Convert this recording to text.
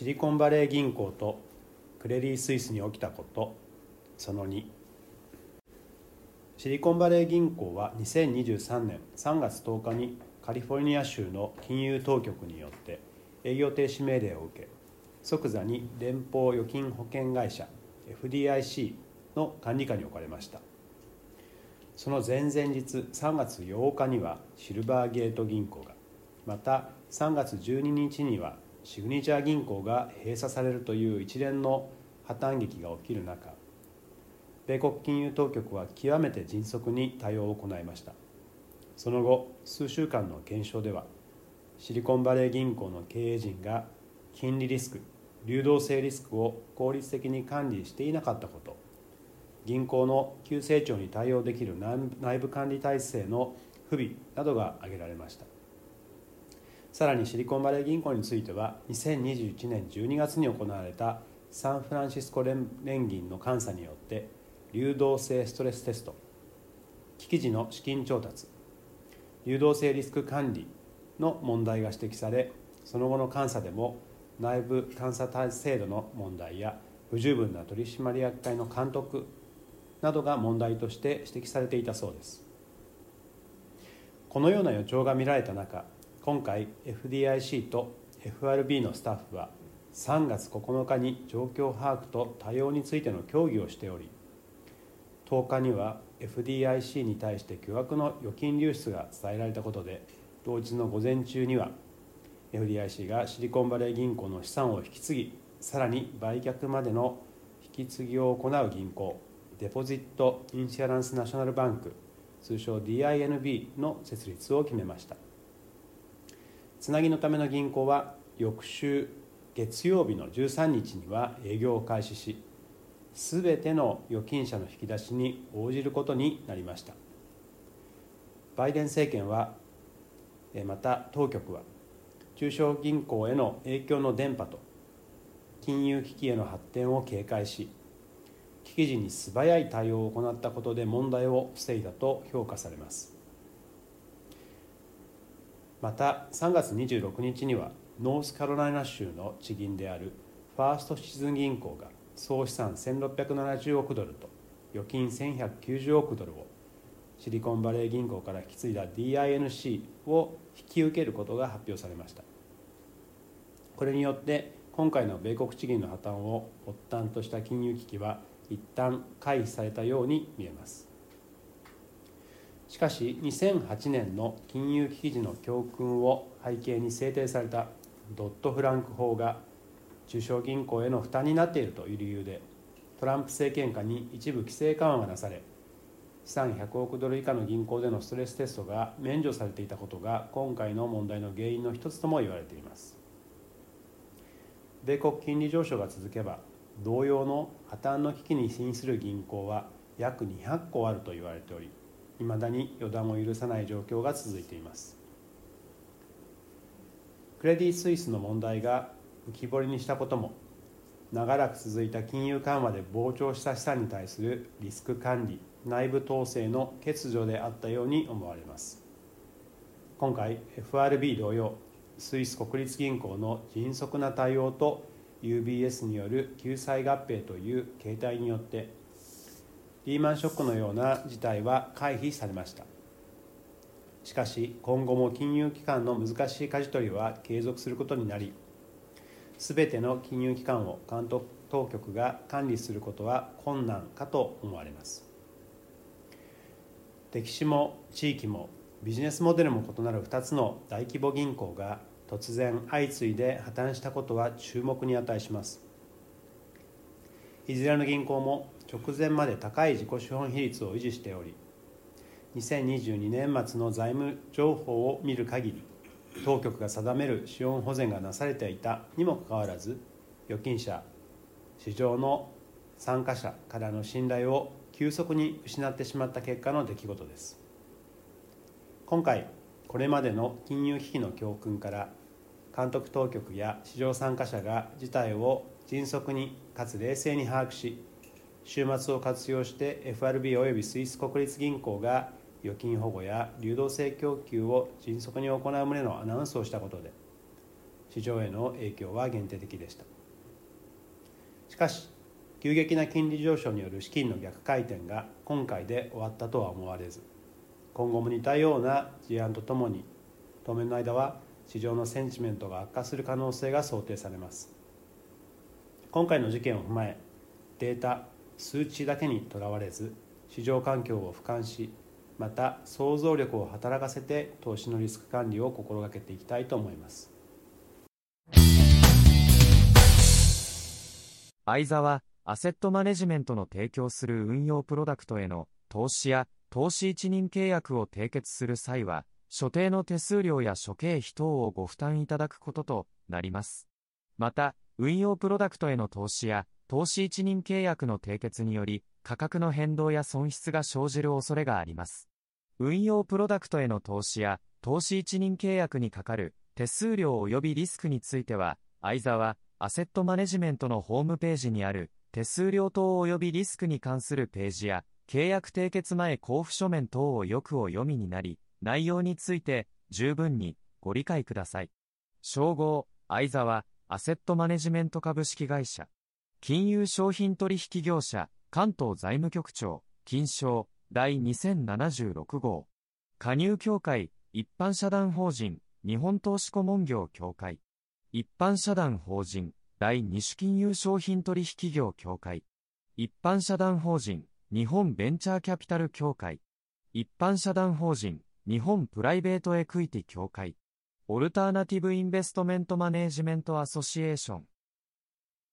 シリコンバレー銀行とクレディ・スイスに起きたことその2シリコンバレー銀行は2023年3月10日にカリフォルニア州の金融当局によって営業停止命令を受け即座に連邦預金保険会社 FDIC の管理下に置かれました。その前々日3月8日にはシルバーゲート銀行がまた3月12日にはシグニチャー銀行が閉鎖されるという一連の破綻劇が起きる中米国金融当局は極めて迅速に対応を行いました。その後数週間の検証ではシリコンバレー銀行の経営陣が金利リスク流動性リスクを効率的に管理していなかったこと銀行の急成長に対応できる内部管理体制の不備などが挙げられました。さらにシリコンバレー銀行については2021年12月に行われたサンフランシスコ連銀の監査によって流動性ストレステスト危機時の資金調達流動性リスク管理の問題が指摘されその後の監査でも内部監査制度の問題や不十分な取締役会の監督などが問題として指摘されていたそうです。このような予兆が見られた中今回 FDIC と FRB のスタッフは3月9日に状況把握と対応についての協議をしており10日には FDIC に対して巨額の預金流出が伝えられたことで同日の午前中には FDIC がシリコンバレー銀行の資産を引き継ぎさらに売却までの引き継ぎを行う銀行デポジット・インシュアランス・ナショナル・バンク通称 DINB の設立を決めました。つなぎのための銀行は翌週月曜日の13日には営業を開始しすべての預金者の引き出しに応じることになりました。バイデン政権はまた当局は中小銀行への影響の伝播と金融危機への発展を警戒し危機時に素早い対応を行ったことで問題を防いだと評価されます。また3月26日にはノースカロライナ州の地銀であるファーストシチズン銀行が総資産1670億ドルと預金1190億ドルをシリコンバレー銀行から引き継いだ DINC を引き受けることが発表されました。これによって今回の米国地銀の破綻を発端とした金融危機は一旦回避されたように見えます。しかし2008年の金融危機時の教訓を背景に制定されたドット・フランク法が中小銀行への負担になっているという理由でトランプ政権下に一部規制緩和がなされ資産100億ドル以下の銀行でのストレステストが免除されていたことが今回の問題の原因の一つとも言われています。米国金利上昇が続けば同様の破綻の危機に瀕する銀行は約200個あると言われておりいまだに予断を許さない状況が続いています。クレディ・スイスの問題が浮き彫りにしたことも長らく続いた金融緩和で膨張した資産に対するリスク管理内部統制の欠如であったように思われます。今回 FRB 同様スイス国立銀行の迅速な対応と UBS による救済合併という形態によってリーマンショックのような事態は回避されました。しかし今後も金融機関の難しい舵取りは継続することになり全ての金融機関を監督当局が管理することは困難かと思われます。歴史も地域もビジネスモデルも異なる2つの大規模銀行が突然相次いで破綻したことは注目に値します。いずれの銀行も直前まで高い自己資本比率を維持しており2022年末の財務情報を見る限り当局が定める資本保全がなされていたにもかかわらず預金者市場の参加者からの信頼を急速に失ってしまった結果の出来事です。今回これまでの金融危機の教訓から監督当局や市場参加者が事態を迅速にかつ冷静に把握し週末を活用して FRB およびスイス国立銀行が預金保護や流動性供給を迅速に行う旨のアナウンスをしたことで市場への影響は限定的でした。しかし急激な金利上昇による資金の逆回転が今回で終わったとは思われず今後も似たような事案とともに当面の間は市場のセンチメントが悪化する可能性が想定されます。今回の事件を踏まえデータ数値だけにとらわれず市場環境を俯瞰しまた想像力を働かせて投資のリスク管理を心がけていきたいと思います。相沢アセットマネジメントの提供する運用プロダクトへの投資や投資一任契約を締結する際は所定の手数料や諸経費等をご負担いただくこととなります。また運用プロダクトへの投資や投資一任契約の締結により価格の変動や損失が生じる恐れがあります。運用プロダクトへの投資や投資一任契約にかかる手数料及びリスクについては相沢アセットマネジメントのホームページにある手数料等及びリスクに関するページや契約締結前交付書面等をよくお読みになり内容について十分にご理解ください。称号相沢アセットマネジメント株式会社。金融商品取引業者関東財務局長金賞第2076号。加入協会一般社団法人日本投資顧問業協会。一般社団法人第二種金融商品取引業協会。一般社団法人日本ベンチャーキャピタル協会。一般社団法人日本プライベートエクイティ協会。オルターナティブインベストメントマネージメントアソシエーション。